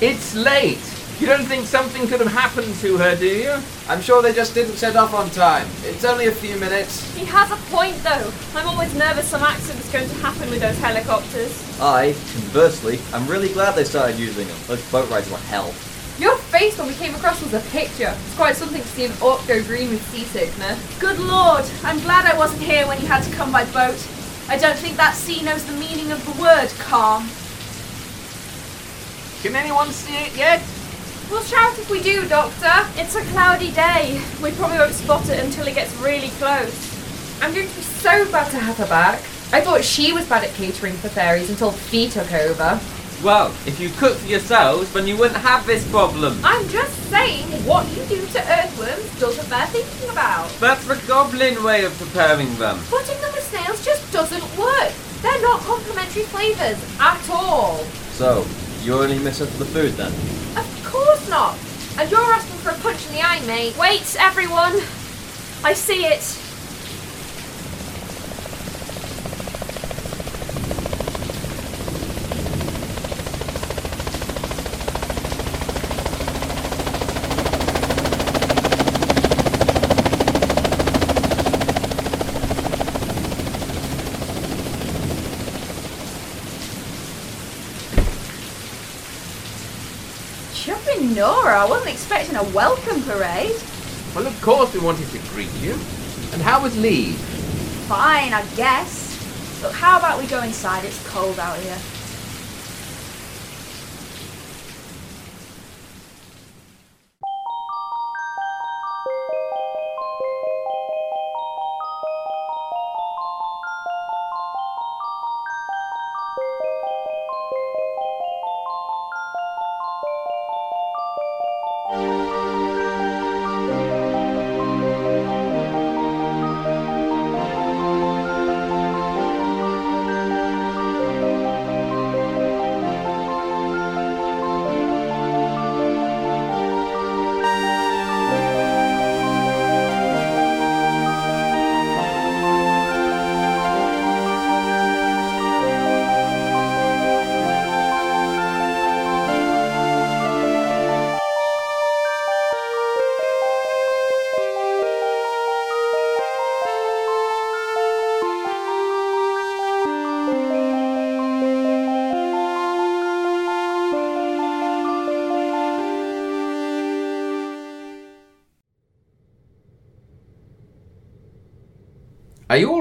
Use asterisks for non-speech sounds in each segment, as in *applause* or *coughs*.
It's late. You don't think something could have happened to her, do you? I'm sure they just didn't set off on time. It's only a few minutes. He has a point though. I'm always nervous some accident's going to happen with those helicopters. I, conversely, I'm really glad they started using them. Those boat rides were hell. Your face when we came across was a picture. It's quite something to see an orc go green with seasickness. Good lord, I'm glad I wasn't here when you had to come by boat. I don't think that sea knows the meaning of the word calm. Can anyone see it yet? We'll shout if we do, Doctor. It's a cloudy day. We probably won't spot it until it gets really close. I'm going to be so glad to have her back. I thought she was bad at catering for fairies until Fee took over. Well, if you cook for yourselves, then you wouldn't have this problem. I'm just saying, what you do to earthworms doesn't bear thinking about. That's the goblin way of preparing them. Putting them with snails just doesn't work. They're not complementary flavours at all. So, you only for the food then? Of course not. And you're asking for a punch in the eye, mate. Wait, everyone. I see it. Wasn't expecting a welcome parade. Well, of course we wanted to greet you. And how was Lee? Fine, I guess. But how about we go inside? It's cold out here.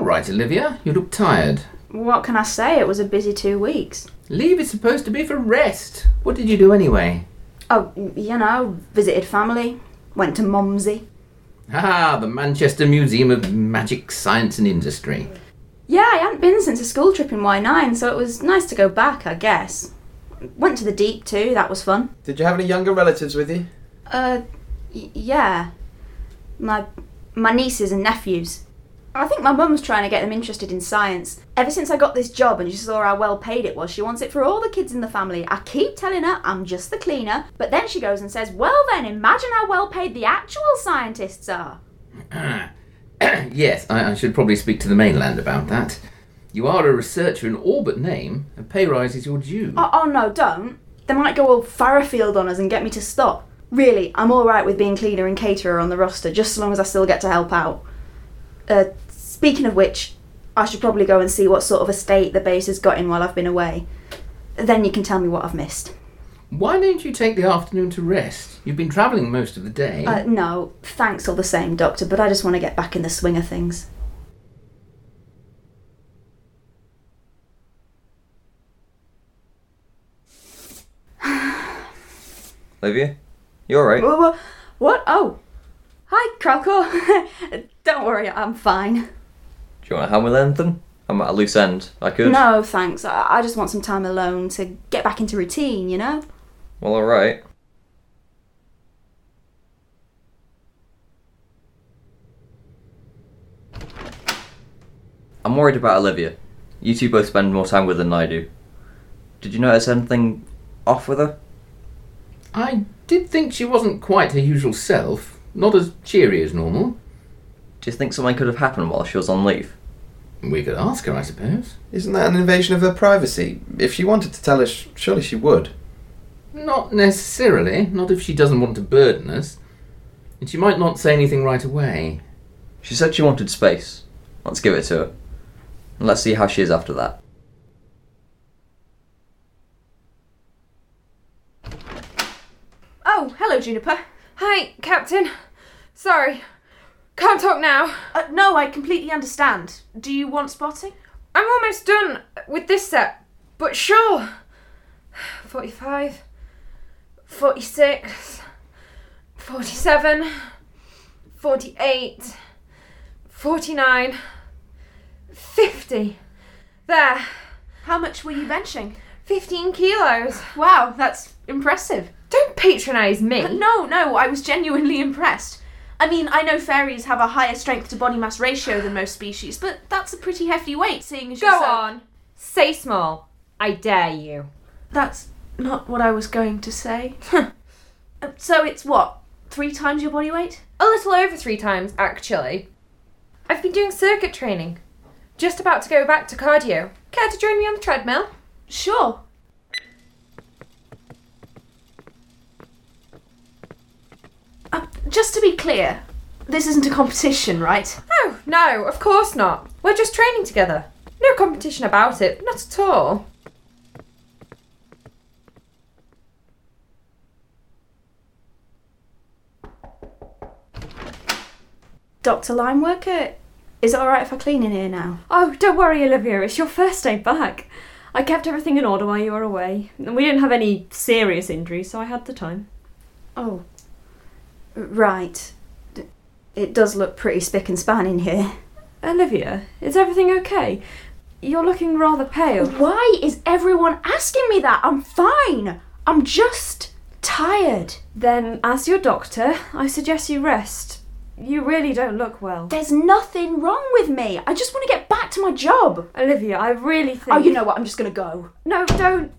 All right, Olivia? You look tired. What can I say? It was a busy two weeks. Leave is supposed to be for rest. What did you do anyway? Oh, you know, visited family, went to Mumsy. Ah, the Manchester Museum of Magic, Science and Industry. Yeah, I hadn't been since a school trip in Y9, so it was nice to go back, I guess. Went to the Deep too, that was fun. Did you have any younger relatives with you? Uh, y- yeah. My, my nieces and nephews. I think my mum's trying to get them interested in science. Ever since I got this job and she saw how well paid it was, she wants it for all the kids in the family. I keep telling her I'm just the cleaner, but then she goes and says, Well, then, imagine how well paid the actual scientists are. *coughs* yes, I, I should probably speak to the mainland about that. You are a researcher in all but name. A pay rise is your due. Oh, oh no, don't. They might go all Farrowfield on us and get me to stop. Really, I'm alright with being cleaner and caterer on the roster, just as long as I still get to help out. Uh, speaking of which, I should probably go and see what sort of a state the base has got in while I've been away. Then you can tell me what I've missed. Why don't you take the afternoon to rest? You've been travelling most of the day. Uh, no, thanks all the same, Doctor, but I just want to get back in the swing of things. *sighs* Olivia? You alright? Wha- wha- What? Oh. Hi, Croco. *laughs* Don't worry, I'm fine. Do you want to help with anything? I'm at a loose end. I could. No, thanks. I, I just want some time alone to get back into routine, you know? Well, alright. I'm worried about Olivia. You two both spend more time with her than I do. Did you notice anything off with her? I did think she wasn't quite her usual self. Not as cheery as normal. Do you think something could have happened while she was on leave? We could ask her, I suppose. Isn't that an invasion of her privacy? If she wanted to tell us, surely she would. Not necessarily, not if she doesn't want to burden us. And she might not say anything right away. She said she wanted space. Let's give it to her. And let's see how she is after that. Oh, hello, Juniper. Hi, Captain. Sorry. Can't talk now. Uh, no, I completely understand. Do you want spotting? I'm almost done with this set, but sure. 45, 46, 47, 48, 49, 50. There. How much were you benching? 15 kilos. Wow, that's impressive. Don't patronise me. *laughs* No, no, I was genuinely impressed. I mean, I know fairies have a higher strength to body mass ratio than most species, but that's a pretty hefty weight, seeing as Go you're so- on. Say small. I dare you. That's not what I was going to say. *laughs* Uh, so it's what? Three times your body weight? A little over three times, actually. I've been doing circuit training. Just about to go back to cardio. Care to join me on the treadmill? Sure. Uh, just to be clear, this isn't a competition, right? Oh, no, of course not. We're just training together. No competition about it, not at all. Dr. Limeworker, is it alright if I clean in here now? Oh, don't worry, Olivia. It's your first day back. I kept everything in order while you were away. And we didn't have any serious injuries, so I had the time. Oh. Right. It does look pretty spick and span in here. Olivia, is everything okay? You're looking rather pale. Why is everyone asking me that? I'm fine. I'm just tired. Then, as your doctor, I suggest you rest. You really don't look well. There's nothing wrong with me. I just want to get back to my job. Olivia, I really think. Oh, you know what? I'm just going to go. No, don't.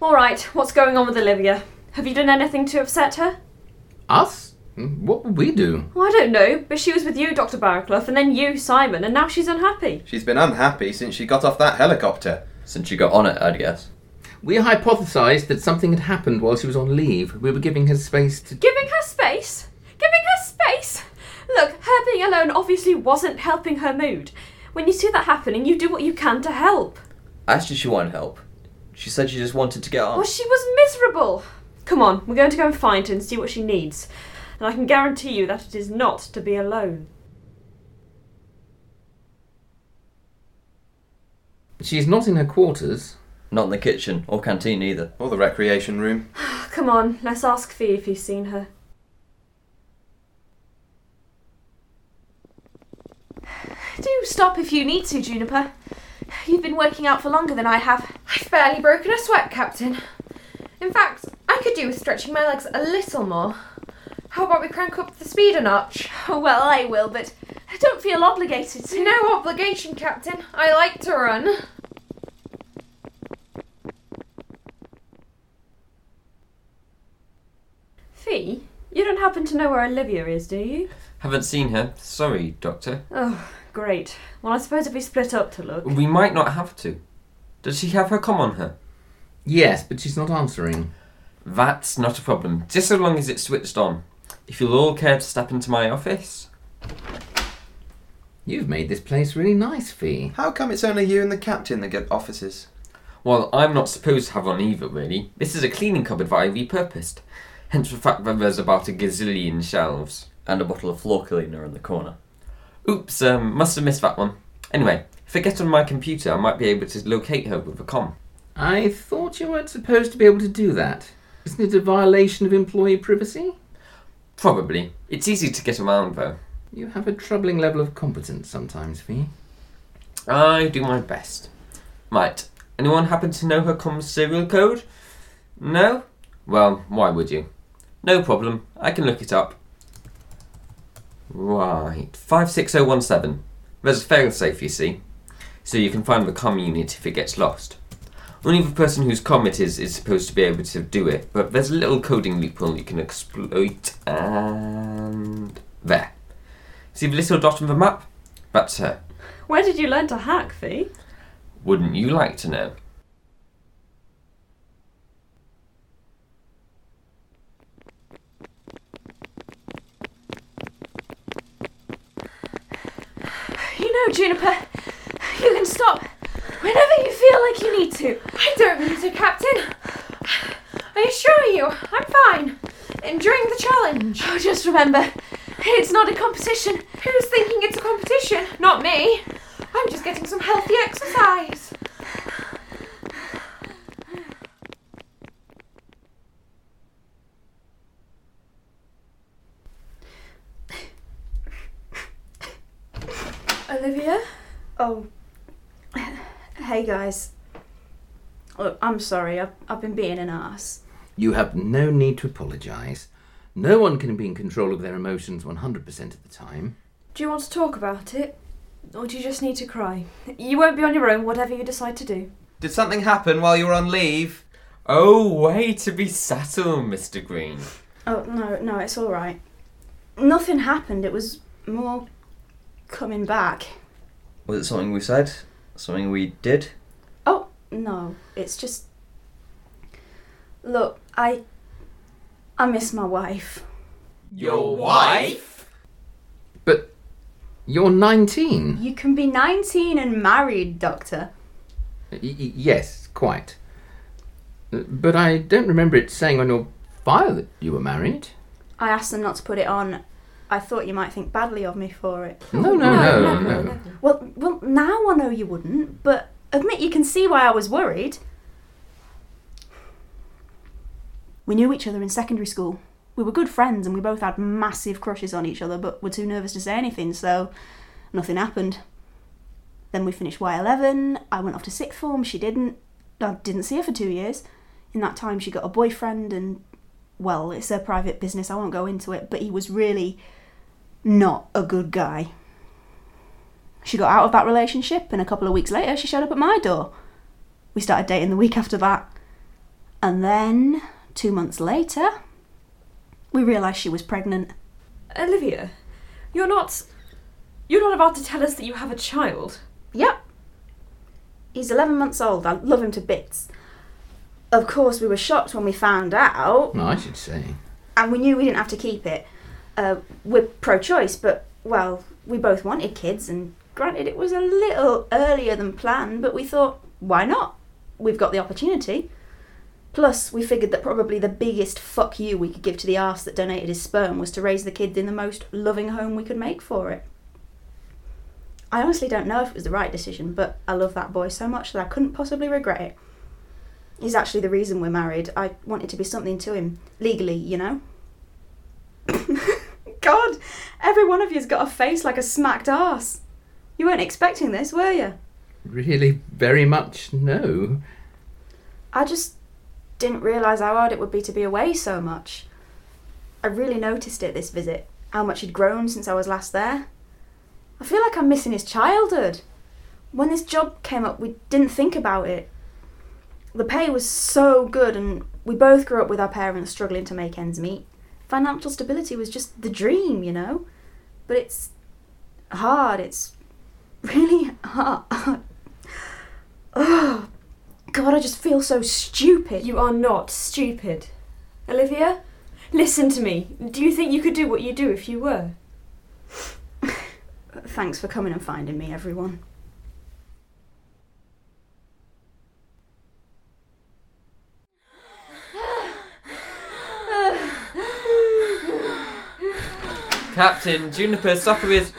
Alright, what's going on with Olivia? Have you done anything to upset her? Us? Hmm, what would we do? Well, I don't know, but she was with you, Dr. Barraclough, and then you, Simon, and now she's unhappy. She's been unhappy since she got off that helicopter. Since you got on it, I'd guess. We hypothesised that something had happened while she was on leave. We were giving her space to. Giving her space? Giving her space? Look, her being alone obviously wasn't helping her mood. When you see that happening, you do what you can to help. I asked if she wanted help. She said she just wanted to get on. Well, she was miserable. Come on, we're going to go and find her and see what she needs. And I can guarantee you that it is not to be alone. She's not in her quarters. Not in the kitchen or canteen either. Or the recreation room. *sighs* Come on, let's ask Fee if he's seen her. *sighs* Do stop if you need to, Juniper. You've been working out for longer than I have. I've barely broken a sweat, Captain. In fact, I could do with stretching my legs a little more. How about we crank up the speed a notch? Oh, *laughs* well, I will, but I don't feel obligated to. No obligation, Captain. I like to run. Fee, you don't happen to know where Olivia is, do you? Haven't seen her. Sorry, Doctor. Oh, great. Well, I suppose if we split up to look. We might not have to. Does she have her com on her? Yes, but she's not answering. That's not a problem, just so long as it's switched on. If you'll all care to step into my office. You've made this place really nice, Fee. How come it's only you and the captain that get offices? Well, I'm not supposed to have one either, really. This is a cleaning cupboard that I repurposed. Hence the fact that there's about a gazillion shelves. And a bottle of floor cleaner in the corner. Oops, um, must have missed that one. Anyway, if I get on my computer, I might be able to locate her with a com. I thought you weren't supposed to be able to do that. Isn't it a violation of employee privacy? Probably. It's easy to get around, though. You have a troubling level of competence sometimes, Fee. I do my best. Right. Anyone happen to know her com's serial code? No? Well, why would you? No problem. I can look it up. Right. 56017. There's a failsafe, you see. So you can find the com unit if it gets lost. Only the person whose com it is is supposed to be able to do it, but there's a little coding loophole you can exploit, and. There. See the little dot on the map? That's her. Where did you learn to hack, Fee? Wouldn't you like to know? Juniper, you can stop whenever you feel like you need to. I don't need to, Captain. I assure you, I'm fine. Enjoying the challenge. Oh, just remember, it's not a competition. Who's thinking it's a competition? Not me. I'm just getting some healthy exercise. Olivia? Oh, hey guys. Look, I'm sorry. I've, I've been being an ass. You have no need to apologise. No one can be in control of their emotions 100% of the time. Do you want to talk about it? Or do you just need to cry? You won't be on your own, whatever you decide to do. Did something happen while you were on leave? Oh, way to be subtle, Mr. Green. Oh no, no, it's all right. Nothing happened. It was more coming back. Was it something we said? Something we did? Oh no, it's just. Look, I. I miss my wife. Your wife? But you're 19. You can be 19 and married, Doctor. Y- y- yes, quite. Uh, But I don't remember it saying on your file that you were married. I asked them not to put it on. I thought you might think badly of me for it. No, no, no, no. Well, well, now I know you wouldn't, but admit you can see why I was worried. We knew each other in secondary school. We were good friends and we both had massive crushes on each other, but were too nervous to say anything, so nothing happened. Then we finished Y11. I went off to sixth form. She didn't. I didn't see her for two years. In that time, she got a boyfriend, and well, it's her private business. I won't go into it, but he was really not a good guy. She got out of that relationship, and a couple of weeks later, she showed up at my door. We started dating the week after that. And then, two months later, we realised she was pregnant. Olivia, you're not. You're not about to tell us that you have a child. Yep. He's 11 months old. I love him to bits. Of course, we were shocked when we found out, No, I should say. and we knew we didn't have to keep it. Uh, we're pro choice, but, well, we both wanted kids, and granted, it was a little earlier than planned, but we thought, why not? We've got the opportunity. Plus, we figured that probably the biggest fuck you we could give to the arse that donated his sperm was to raise the kid in the most loving home we could make for it. I honestly don't know if it was the right decision, but I love that boy so much that I couldn't possibly regret it. He's actually the reason we're married. I wanted to be something to him, legally, you know? God, every one of you's got a face like a smacked ass. You weren't expecting this, were you? Really, very much no. I just didn't realise how hard it would be to be away so much. I really noticed it this visit, how much he'd grown since I was last there. I feel like I'm missing his childhood. When this job came up, we didn't think about it. The pay was so good, and we both grew up with our parents struggling to make ends meet. Financial stability was just the dream, you know? But it's hard, it's *laughs* really hard. Oh, *sighs* God, I just feel so stupid. You are not stupid. Olivia, listen to me. Do you think you could do what you do if you were? *sighs* Thanks for coming and finding me, everyone. Captain, Juniper, supper is.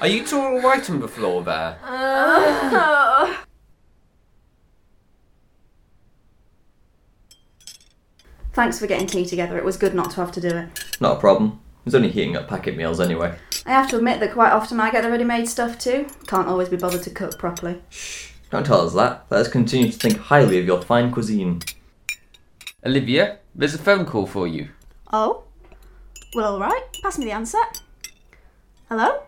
Are you two all right on the floor there? *laughs* Thanks for getting tea together. It was good not to have to do it. Not a problem. It was only heating up packet meals anyway. I have to admit that quite often I get the ready-made stuff too. Can't always be bothered to cook properly. Shh, don't tell us that. Let us continue to think highly of your fine cuisine. Olivia, there's a phone call for you. Oh? Well, all right. Pass me the answer. Hello?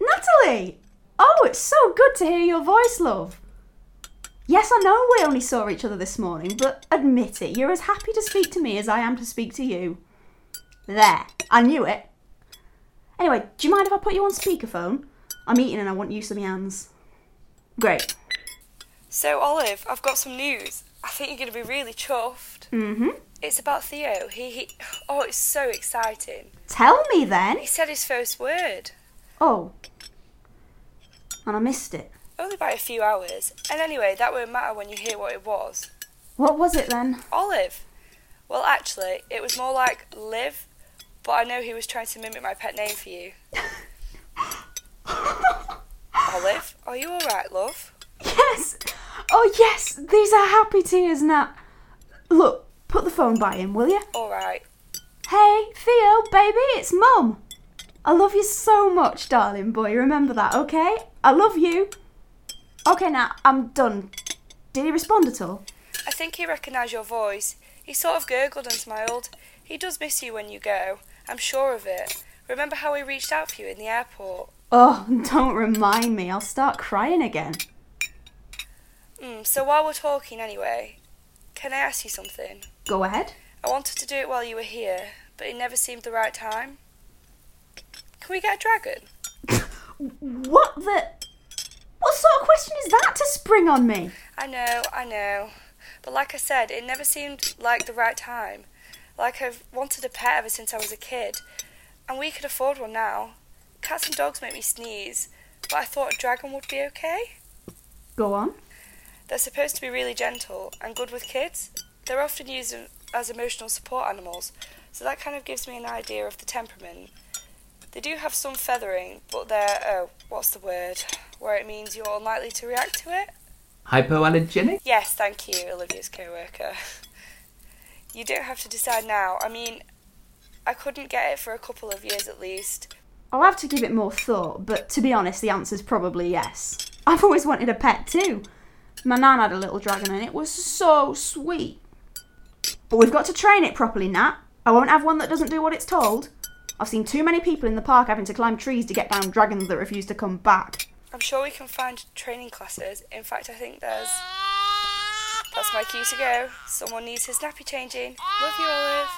Natalie! Oh, it's so good to hear your voice, love. Yes, I know we only saw each other this morning, but admit it, you're as happy to speak to me as I am to speak to you. There, I knew it. Anyway, do you mind if I put you on speakerphone? I'm eating and I want use of my hands. Great. So, Olive, I've got some news. I think you're going to be really chuffed. Mm-hmm. It's about Theo. He, he, oh, it's so exciting. Tell me then. He said his first word, Oh. And I missed it. only by a few hours. And anyway, that won't matter when you hear what it was. What was it then? Olive. Well, actually, it was more like Liv, but I know he was trying to mimic my pet name for you. Olive, are you alright, love? *laughs* Yes! Oh, yes! These are happy tears now. Look, put the phone by him, will you? Alright. Hey, Theo, baby, it's Mum. I love you so much, darling boy. Remember that, okay? I love you. Okay, now, I'm done. Did he respond at all? I think he recognised your voice. He sort of gurgled and smiled. He does miss you when you go. I'm sure of it. Remember how he reached out for you in the airport? Oh, *laughs* don't remind me. I'll start crying again. Mm, so while we're talking anyway, can I ask you something? Go ahead. I wanted to do it while you were here, but it never seemed the right time. Can we get a dragon? *laughs* What the. What sort of question is that to spring on me? I know, I know. But like I said, it never seemed like the right time. Like I've wanted a pet ever since I was a kid. And we could afford one now. Cats and dogs make me sneeze, but I thought a dragon would be okay. Go on. They're supposed to be really gentle and good with kids. They're often used as emotional support animals, so that kind of gives me an idea of the temperament. They do have some feathering, but they're, oh, what's the word? Where it means you're unlikely to react to it? Hypoallergenic? Yes, thank you, Olivia's co worker. You don't have to decide now. I mean, I couldn't get it for a couple of years at least. I'll have to give it more thought, but to be honest, the answer's probably yes. I've always wanted a pet too. My nan had a little dragon and it was so sweet. But we've got to train it properly, Nat. I won't have one that doesn't do what it's told. I've seen too many people in the park having to climb trees to get down dragons that refuse to come back. I'm sure we can find training classes. In fact, I think there's. That's my cue to go. Someone needs his nappy changing. Love you, Olive.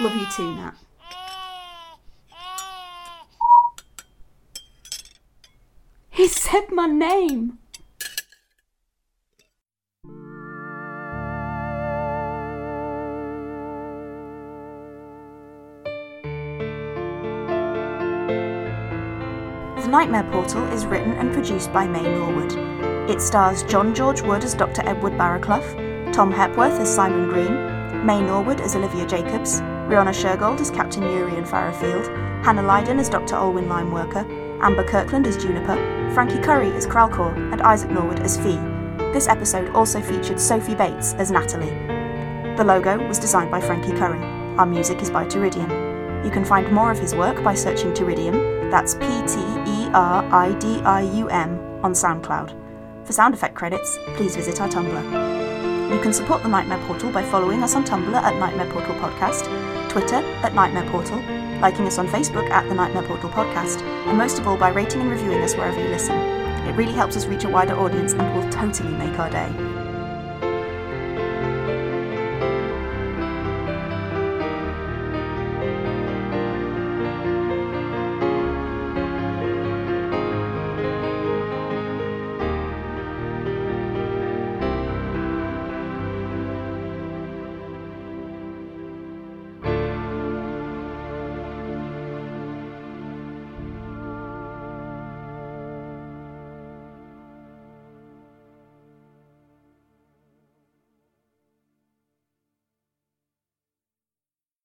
Love you too, Nat. He said my name. Nightmare Portal is written and produced by May Norwood. It stars John George Wood as Dr. Edward Barraclough, Tom Hepworth as Simon Green, May Norwood as Olivia Jacobs, Rihanna Shergold as Captain Urian Farrowfield, Hannah Lydon as Dr. Olwyn Limeworker, Amber Kirkland as Juniper, Frankie Curry as Kralkor, and Isaac Norwood as Fee. This episode also featured Sophie Bates as Natalie. The logo was designed by Frankie Curry. Our music is by Pteridium. You can find more of his work by searching Pteridium, that's P T E R I D I U M, on SoundCloud. For sound effect credits, please visit our Tumblr. You can support the Nightmare Portal by following us on Tumblr at Nightmare Portal Podcast, Twitter at Nightmare Portal, liking us on Facebook at the Nightmare Portal Podcast, and most of all by rating and reviewing us wherever you listen. It really helps us reach a wider audience and will totally make our day.